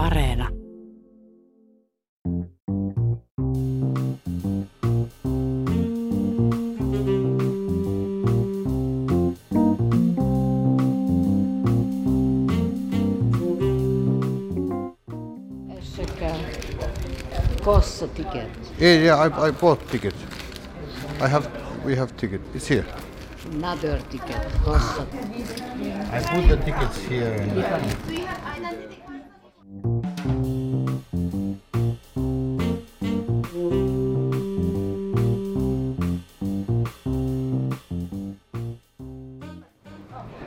Areena. Sekä Kossa ticket. Yeah, yeah, I, I bought ticket. I have, we have ticket. It's here. Another ticket. Kossa. I put the tickets here. And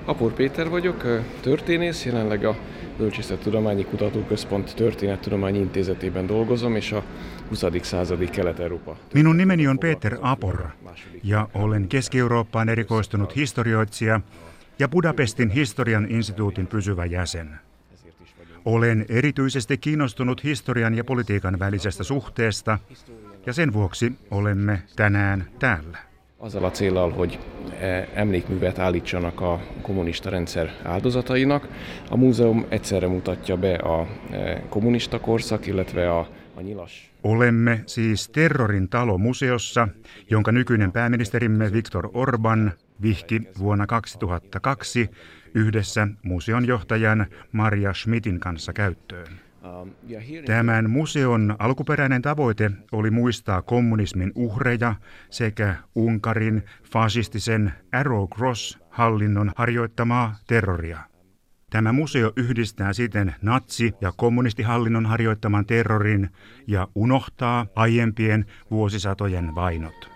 Apor Péter vagyok, történész, jelenleg a Bölcsészettudományi Kutatóközpont Történettudományi Intézetében dolgozom, és a 20. századi Kelet-Európa. Minun nimeni on Peter Apor ja olen Keski-Eurooppaan erikoistunut historioitsija ja Budapestin historian instituutin pysyvä jäsen. Olen erityisesti kiinnostunut historian ja politiikan välisestä suhteesta ja sen vuoksi olemme tänään täällä. Azzal a célral, hogy eh, emlékművet állítsanak a kommunista rendszer áldozatainak. A múzeum egyszerre mutatja be a eh, kommunista korszak, illetve a, a nyilas Olemme siis Terrorin talo museossa, jonka nykyinen pääministerimme Viktor Orban vihki vuonna 2002 yhdessä museon johtajan Maria Schmidtin kanssa käyttöön. Um, Tämän museon alkuperäinen tavoite oli muistaa kommunismin uhreja sekä Unkarin fasistisen Arrow Cross-hallinnon harjoittamaa terroria. Tämä museo yhdistää siten natsi- ja kommunistihallinnon harjoittaman terrorin ja unohtaa aiempien vuosisatojen vainot.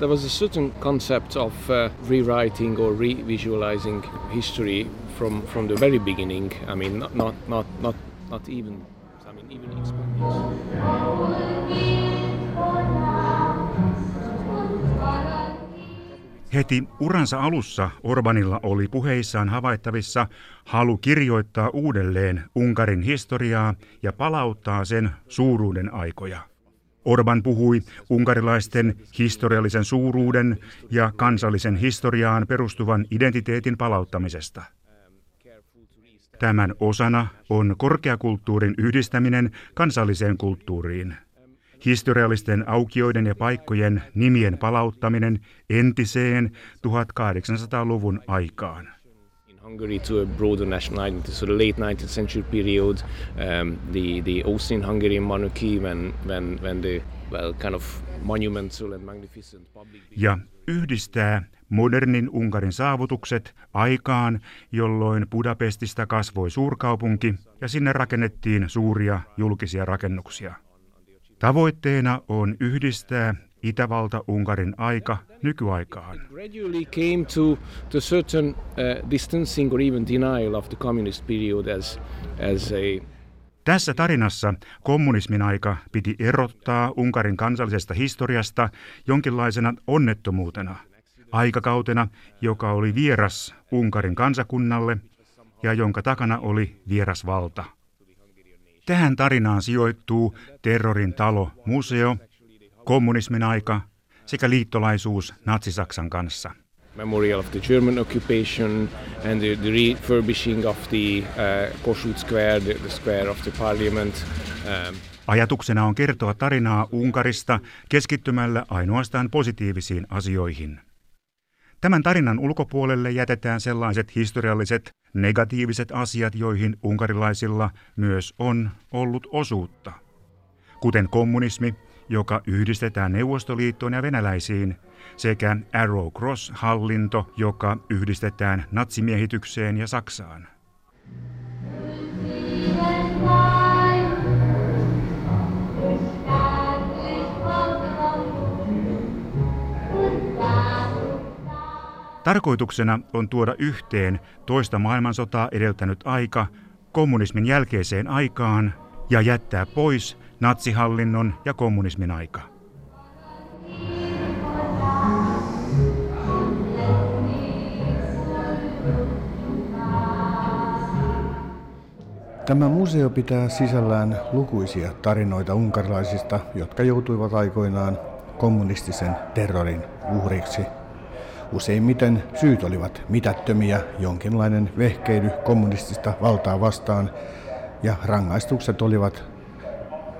There was a certain concept of uh, rewriting or revisualizing history from, from the very beginning. I mean, not not not not, not even. I mean, even. Heti uransa alussa Orbanilla oli puheissaan havaittavissa halu kirjoittaa uudelleen Unkarin historiaa ja palauttaa sen suuruuden aikoja. Orban puhui unkarilaisten historiallisen suuruuden ja kansallisen historiaan perustuvan identiteetin palauttamisesta. Tämän osana on korkeakulttuurin yhdistäminen kansalliseen kulttuuriin. Historiallisten aukioiden ja paikkojen nimien palauttaminen entiseen 1800-luvun aikaan. Hungary to a broader national identity. So the late 19th century period, um, the the Austrian-Hungarian monarchy, when when when the well kind of monumental and magnificent public. ja yhdistää modernin Unkarin saavutukset aikaan, jolloin Budapestista kasvoi suurkaupunki ja sinne rakennettiin suuria julkisia rakennuksia. Tavoitteena on yhdistää Itävalta-Unkarin aika nykyaikaan. Uh, Tässä tarinassa kommunismin aika piti erottaa Unkarin kansallisesta historiasta jonkinlaisena onnettomuutena, aikakautena, joka oli vieras Unkarin kansakunnalle ja jonka takana oli vieras valta. Tähän tarinaan sijoittuu Terrorin talo museo, kommunismin aika sekä liittolaisuus Natsi-Saksan kanssa. memorial of the German occupation and the, the refurbishing of the uh, Kossuth Square, the, the square of the parliament. Um, Ajatuksena on kertoa tarinaa Unkarista keskittymällä ainoastaan positiivisiin asioihin. Tämän tarinan ulkopuolelle jätetään sellaiset historialliset negatiiviset asiat, joihin unkarilaisilla myös on ollut osuutta. Kuten kommunismi, joka yhdistetään Neuvostoliittoon ja venäläisiin, sekä Arrow Cross-hallinto, joka yhdistetään natsimiehitykseen ja Saksaan. Tarkoituksena on tuoda yhteen toista maailmansotaa edeltänyt aika kommunismin jälkeiseen aikaan ja jättää pois natsihallinnon ja kommunismin aika. Tämä museo pitää sisällään lukuisia tarinoita unkarilaisista, jotka joutuivat aikoinaan kommunistisen terrorin uhriksi. Useimmiten syyt olivat mitättömiä, jonkinlainen vehkeily kommunistista valtaa vastaan ja rangaistukset olivat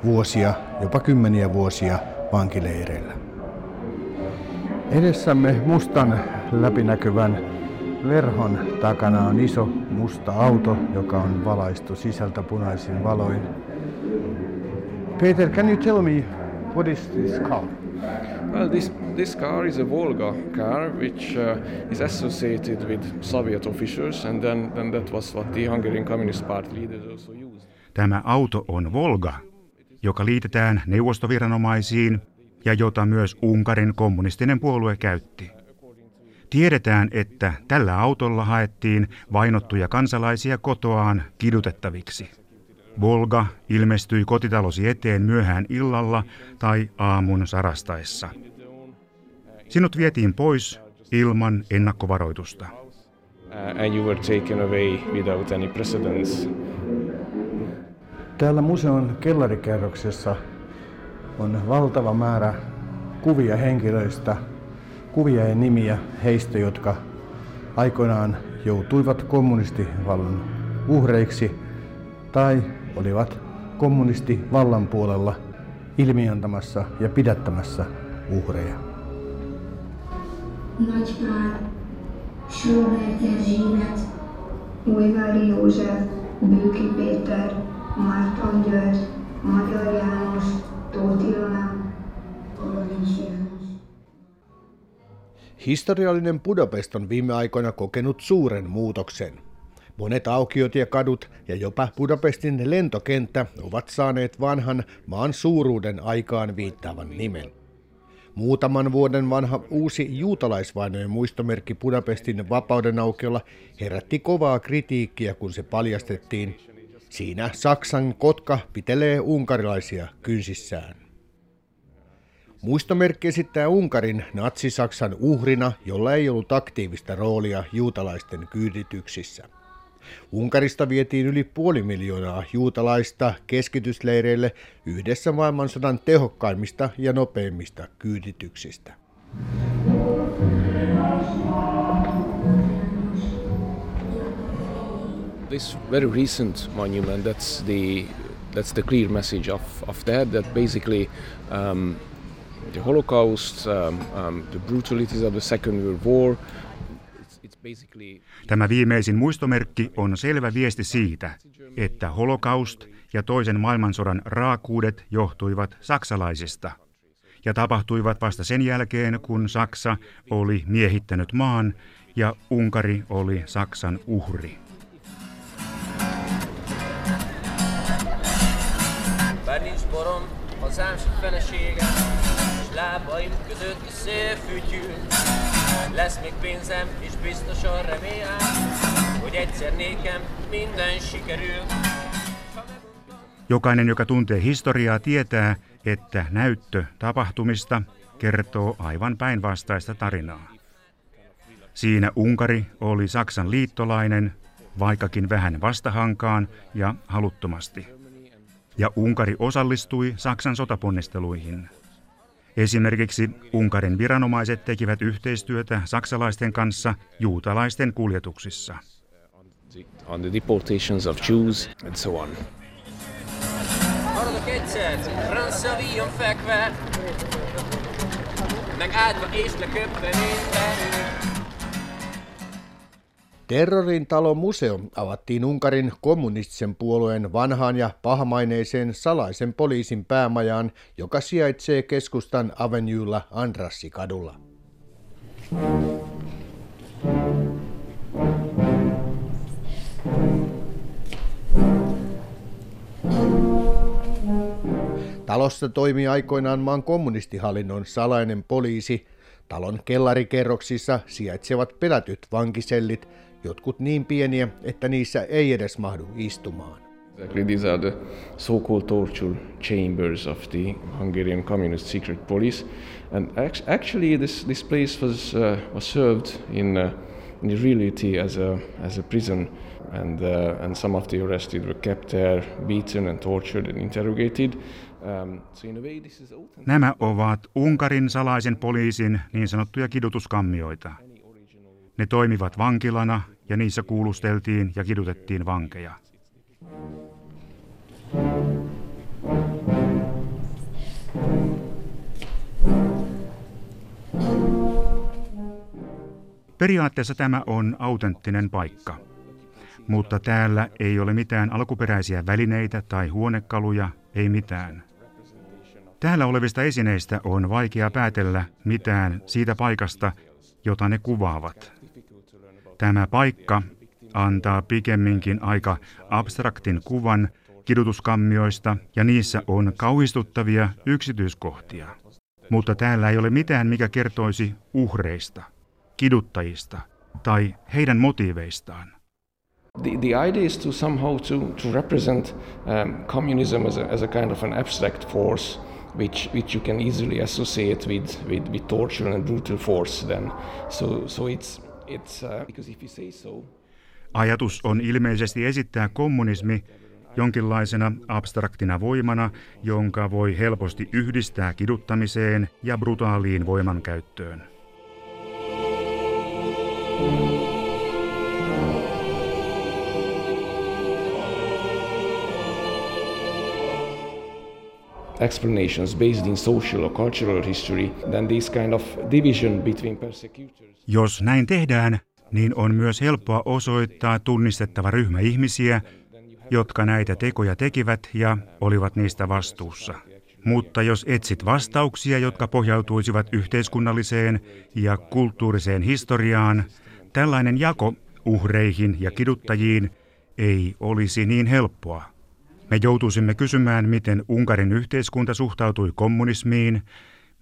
vuosia, jopa kymmeniä vuosia vankileireillä. Edessämme mustan läpinäkyvän verhon takana on iso musta auto, joka on valaistu sisältä punaisin valoin. Peter, can you tell me what is this car? Well, this, this car is a Volga car, which uh, is associated with Soviet officials, and then, then that was what the Hungarian Communist Party leaders also used. Tämä auto on Volga, joka liitetään neuvostoviranomaisiin ja jota myös Unkarin kommunistinen puolue käytti. Tiedetään, että tällä autolla haettiin vainottuja kansalaisia kotoaan kidutettaviksi. Volga ilmestyi kotitalosi eteen myöhään illalla tai aamun sarastaessa. Sinut vietiin pois ilman ennakkovaroitusta. Uh, and you were taken away without any precedence. Täällä museon kellarikerroksessa on valtava määrä kuvia henkilöistä, kuvia ja nimiä heistä, jotka aikoinaan joutuivat kommunistivallan uhreiksi tai olivat kommunistivallan puolella ilmiantamassa ja pidättämässä uhreja. Nagypár, Schroeder Erzsébet, Újvári József, Bőki Péter, Historiallinen Budapest on viime aikoina kokenut suuren muutoksen. Monet aukiot ja kadut ja jopa Budapestin lentokenttä ovat saaneet vanhan maan suuruuden aikaan viittaavan nimen. Muutaman vuoden vanha uusi juutalaisvainojen muistomerkki Budapestin vapauden aukiolla herätti kovaa kritiikkiä, kun se paljastettiin. Siinä Saksan kotka pitelee unkarilaisia kynsissään. Muistomerkki esittää Unkarin natsi-Saksan uhrina, jolla ei ollut aktiivista roolia juutalaisten kyydityksissä. Unkarista vietiin yli puoli miljoonaa juutalaista keskitysleireille yhdessä maailmansodan tehokkaimmista ja nopeimmista kyydityksistä. This very recent monument, that's the, that's the clear message of, of that, that basically um, the Holocaust, um, um, the brutalities of the Second World War, Tämä viimeisin muistomerkki on selvä viesti siitä, että holokaust ja toisen maailmansodan raakuudet johtuivat saksalaisista ja tapahtuivat vasta sen jälkeen, kun Saksa oli miehittänyt maan ja Unkari oli Saksan uhri. Lábaim között a szél fütyül. Lesz még pénzem, és biztosan remélem, hogy egyszer nékem minden sikerül. Jokainen, joka tuntee historiaa, tietää, että näyttö tapahtumista kertoo aivan päinvastaista tarinaa. Siinä Unkari oli Saksan liittolainen, vaikkakin vähän vastahankaan ja haluttomasti. Ja Unkari osallistui Saksan sotaponnisteluihin. Esimerkiksi Unkarin viranomaiset tekivät yhteistyötä saksalaisten kanssa juutalaisten kuljetuksissa. on the deportations of Jews and so on. Egyszer, francia fekve, meg áldva és leköpve mindenütt. Terrorin talon museo avattiin Unkarin kommunistisen puolueen vanhaan ja pahamaineiseen salaisen poliisin päämajaan, joka sijaitsee keskustan Avenuella Andrassikadulla. Talossa toimi aikoinaan maan kommunistihallinnon salainen poliisi. Talon kellarikerroksissa sijaitsevat pelätyt vankisellit, jotkut niin pieniä, että niissä ei edes mahdu istumaan. Exactly, these are the so-called torture chambers of the Hungarian Communist Secret Police, and act- actually, this this place was uh, was served in uh, in reality as a, as a prison. And, uh, and some of the arrested were kept there, beaten and tortured and interrogated. Um, so in a way this is Nämä ovat Unkarin salaisen poliisin niin sanottuja kidutuskammioita. Ne toimivat vankilana ja niissä kuulusteltiin ja kidutettiin vankeja. Periaatteessa tämä on autenttinen paikka. Mutta täällä ei ole mitään alkuperäisiä välineitä tai huonekaluja, ei mitään. Täällä olevista esineistä on vaikea päätellä mitään siitä paikasta, jota ne kuvaavat. Tämä paikka antaa pikemminkin aika abstraktin kuvan kidutuskammioista ja niissä on kauhistuttavia yksityiskohtia. Mutta täällä ei ole mitään, mikä kertoisi uhreista, kiduttajista tai heidän motiiveistaan. The, the idea is to somehow to, to represent um, communism as a, as a kind of an abstract force which, which you can easily associate with, with, with torture and brutal force then. So, so it's, uh, you Ajatus on ilmeisesti esittää kommunismi jonkinlaisena abstraktina voimana, jonka voi helposti yhdistää kiduttamiseen ja brutaaliin voimankäyttöön. Explanations based in social or cultural history, then this kind of division between persecutors. Jos näin tehdään, niin on myös helppoa osoittaa tunnistettava ryhmä ihmisiä, jotka näitä tekoja tekivät ja olivat niistä vastuussa. Mutta jos etsit vastauksia, jotka pohjautuisivat yhteiskunnalliseen ja kulttuuriseen historiaan, tällainen jako uhreihin ja kiduttajiin ei olisi niin helppoa. Me joutuisimme kysymään, miten Unkarin yhteiskunta suhtautui kommunismiin,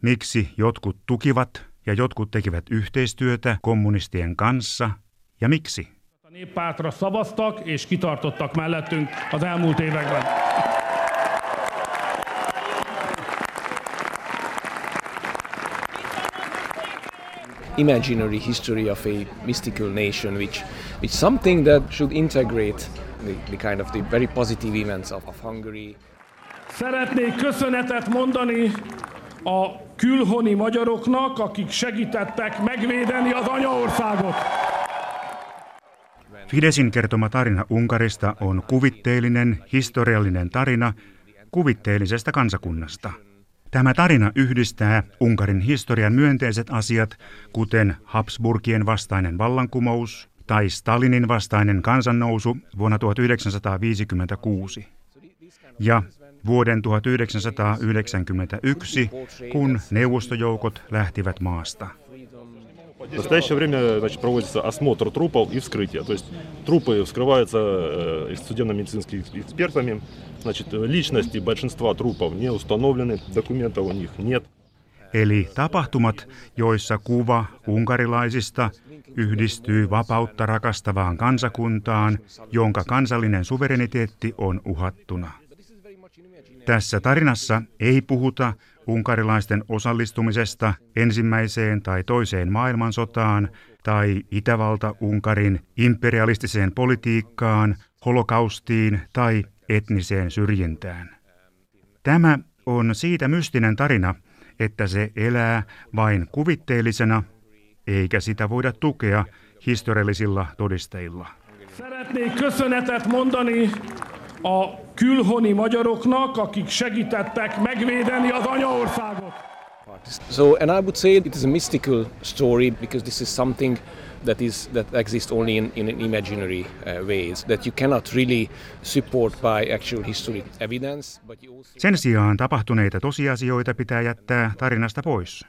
miksi jotkut tukivat ja jotkut tekivät yhteistyötä kommunistien kanssa ja miksi. Néppártra szavaztak és kitartottak mellettünk az elmúlt években. imaginary history of a mystical nation, which, which something that should integrate the, the kind of the very positive events of, of Hungary. Szeretnék köszönetet mondani a külhoni magyaroknak, akik segítettek megvédeni az anyaországot. Fidesin kertoma tarina Unkarista on kuvitteellinen, historiallinen tarina kuvitteellisesta kansakunnasta. Tämä tarina yhdistää Unkarin historian myönteiset asiat, kuten Habsburgien vastainen vallankumous tai Stalinin vastainen kansannousu vuonna 1956. Ja vuoden 1991, kun neuvostojoukot lähtivät maasta. В настоящее время значит, проводится осмотр трупов и вскрытие. То есть трупы вскрываются э, судебно-медицинскими экспертами. Значит, личности большинства трупов не установлены, документов у них нет. Eli tapahtumat, joissa kuva unkarilaisista yhdistyy vapautta rakastavaan kansakuntaan, jonka kansallinen suvereniteetti on uhattuna. Tässä tarinassa ei puhuta unkarilaisten osallistumisesta ensimmäiseen tai toiseen maailmansotaan tai Itävalta-Unkarin imperialistiseen politiikkaan, holokaustiin tai etniseen syrjintään. Tämä on siitä mystinen tarina, että se elää vain kuvitteellisena, eikä sitä voida tukea historiallisilla todisteilla. Szeretnék köszönetet mondani a külhoni magyaroknak, akik segítettek megvédeni az anyaországot. So, and I would say it is a mystical story because this is something that is that exists only in, in imaginary uh, ways that you cannot really support by actual historic evidence. But you also Sen sijaan tapahtuneita tosiasioita pitää jättää tarinasta pois.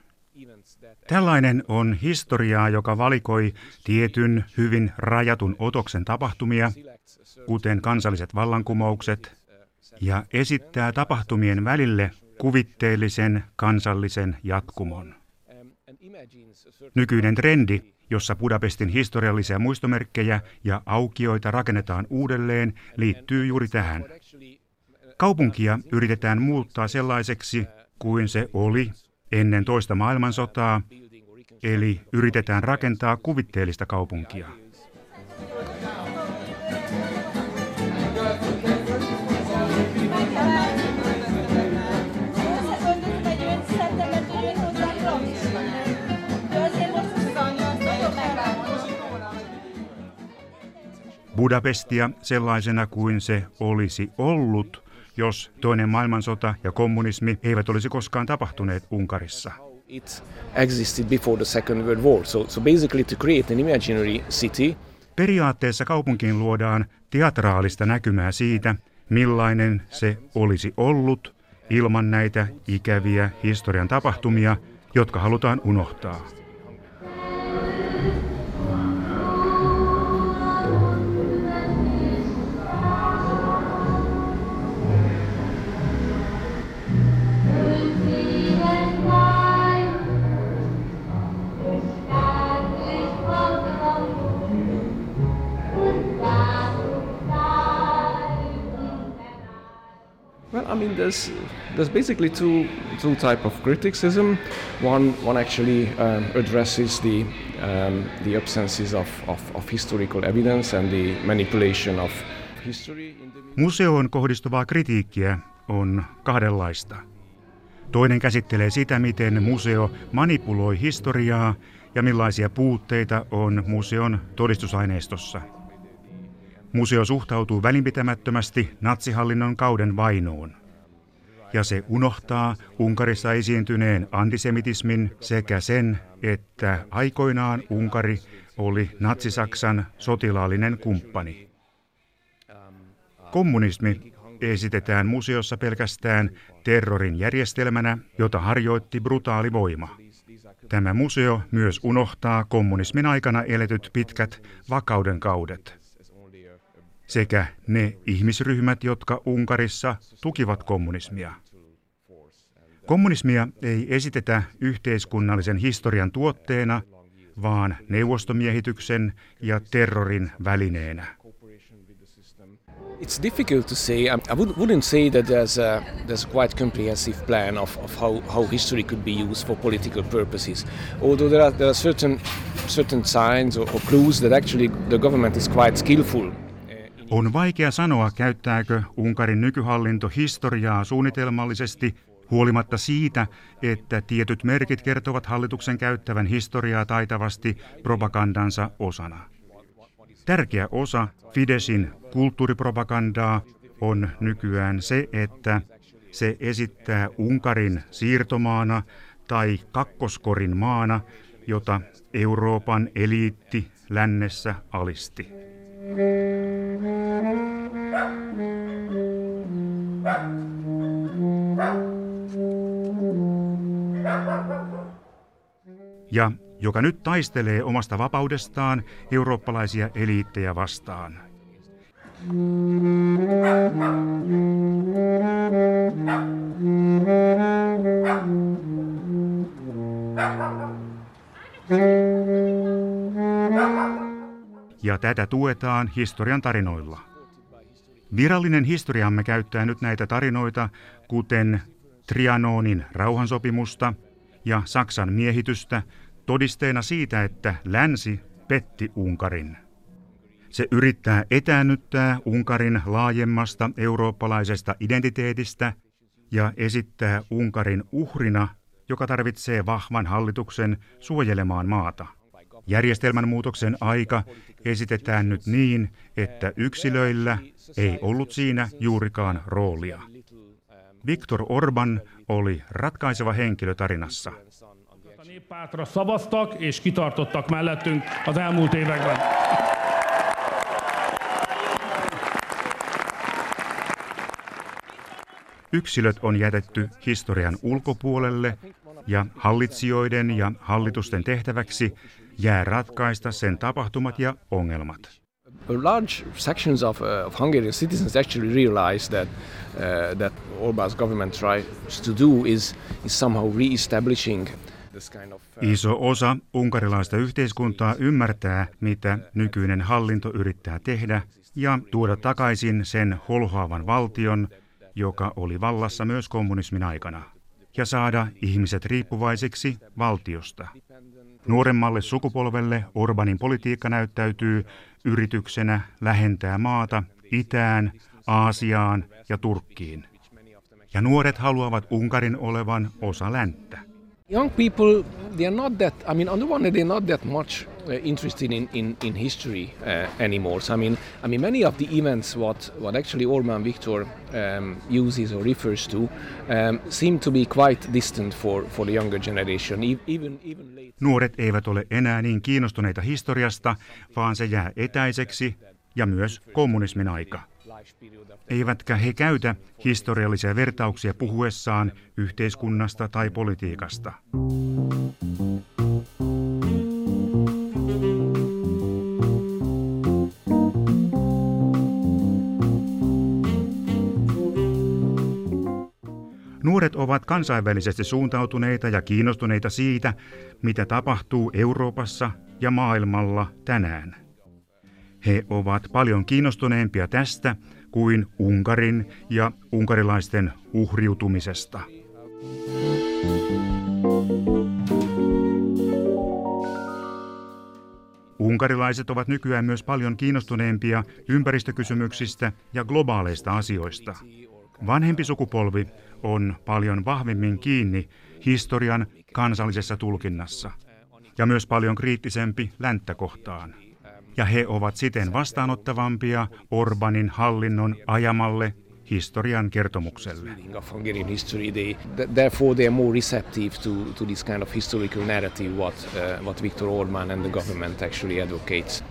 Tällainen on historiaa, joka valikoi tietyn hyvin rajatun otoksen tapahtumia, kuten kansalliset vallankumoukset, ja esittää tapahtumien välille kuvitteellisen kansallisen jatkumon. Nykyinen trendi, jossa Budapestin historiallisia muistomerkkejä ja aukioita rakennetaan uudelleen, liittyy juuri tähän. Kaupunkia yritetään muuttaa sellaiseksi kuin se oli ennen toista maailmansotaa Eli yritetään rakentaa kuvitteellista kaupunkia. Budapestia sellaisena kuin se olisi ollut, jos toinen maailmansota ja kommunismi eivät olisi koskaan tapahtuneet Unkarissa. It existed before the Second World War. So, so basically to create an imaginary city. Periaatteessa kaupunkiin luodaan teatraalista näkymää siitä, millainen se olisi ollut ilman näitä ikäviä historian tapahtumia, jotka halutaan unohtaa. I mean, there's there's basically two two type of criticism. One one actually um, addresses the um, the absences of, of, of historical evidence and the manipulation of history. Museoon kohdistuvaa kritiikkiä on kahdenlaista. Toinen käsittelee sitä, miten museo manipuloi historiaa ja millaisia puutteita on museon todistusaineistossa. Museo suhtautuu välinpitämättömästi natsihallinnon kauden vainoon. Ja se unohtaa Unkarissa esiintyneen antisemitismin sekä sen, että aikoinaan Unkari oli natsisaksan sotilaallinen kumppani. Kommunismi esitetään museossa pelkästään terrorin järjestelmänä, jota harjoitti brutaali voima. Tämä museo myös unohtaa kommunismin aikana eletyt pitkät vakauden kaudet sekä ne ihmisryhmät, jotka Unkarissa tukivat kommunismia. Kommunismia ei esitetä yhteiskunnallisen historian tuotteena, vaan neuvostomiehityksen ja terrorin välineenä. It's difficult to say. I wouldn't say that there's a there's a quite comprehensive plan of, of how, how history could be used for political purposes. Although there are, there are certain certain signs or, or clues that actually the government is quite skillful on vaikea sanoa, käyttääkö Unkarin nykyhallinto historiaa suunnitelmallisesti huolimatta siitä, että tietyt merkit kertovat hallituksen käyttävän historiaa taitavasti propagandansa osana. Tärkeä osa Fidesin kulttuuripropagandaa on nykyään se, että se esittää Unkarin siirtomaana tai kakkoskorin maana, jota Euroopan eliitti lännessä alisti. Ja joka nyt taistelee omasta vapaudestaan eurooppalaisia eliittejä vastaan. Ja tätä tuetaan historian tarinoilla. Virallinen historiamme käyttää nyt näitä tarinoita, kuten Trianonin rauhansopimusta ja Saksan miehitystä, todisteena siitä, että länsi petti Unkarin. Se yrittää etäännyttää Unkarin laajemmasta eurooppalaisesta identiteetistä ja esittää Unkarin uhrina, joka tarvitsee vahvan hallituksen suojelemaan maata. Järjestelmän muutoksen aika esitetään nyt niin, että yksilöillä ei ollut siinä juurikaan roolia. Viktor Orban oli ratkaiseva henkilö tarinassa. Néppártra szavaztak és kitartottak mellettünk az elmúlt években. Yksilöt on jätetty historian ulkopuolelle ja hallitsijoiden ja hallitusten tehtäväksi jää ratkaista sen tapahtumat ja ongelmat. Large sections of, uh, of Hungarian citizens actually realize that uh, that Orban's government tries to do is is somehow re-establishing uh... Iso osa unkarilaista yhteiskuntaa ymmärtää, mitä nykyinen hallinto yrittää tehdä ja tuoda takaisin sen holhoavan valtion, joka oli vallassa myös kommunismin aikana. Ja saada ihmiset riippuvaisiksi valtiosta. Nuoremmalle sukupolvelle Orbanin politiikka näyttäytyy yrityksenä lähentää maata itään, Aasiaan ja Turkkiin. Ja nuoret haluavat Unkarin olevan osa länttä. Young people, they are not that. I mean, on the one hand, they're not that much interested in in, in history uh, anymore. So, I mean, I mean, many of the events what what actually Orban Victor um, uses or refers to um, seem to be quite distant for for the younger generation. E, even even late. Nuoret eivät ole enää niin kiinnostuneita historiasta, vaan se jää etäiseksi ja myös kommunismin aika. Eivätkä he käytä historiallisia vertauksia puhuessaan yhteiskunnasta tai politiikasta. Nuoret ovat kansainvälisesti suuntautuneita ja kiinnostuneita siitä, mitä tapahtuu Euroopassa ja maailmalla tänään. He ovat paljon kiinnostuneempia tästä kuin Unkarin ja unkarilaisten uhriutumisesta. Unkarilaiset ovat nykyään myös paljon kiinnostuneempia ympäristökysymyksistä ja globaaleista asioista. Vanhempi sukupolvi on paljon vahvemmin kiinni historian kansallisessa tulkinnassa ja myös paljon kriittisempi länttä kohtaan ja he ovat siten vastaanottavampia Orbanin hallinnon ajamalle historian kertomukselle. Therefore they are more receptive to, to this kind of historical narrative what, uh, what Viktor Orban and the government actually advocates.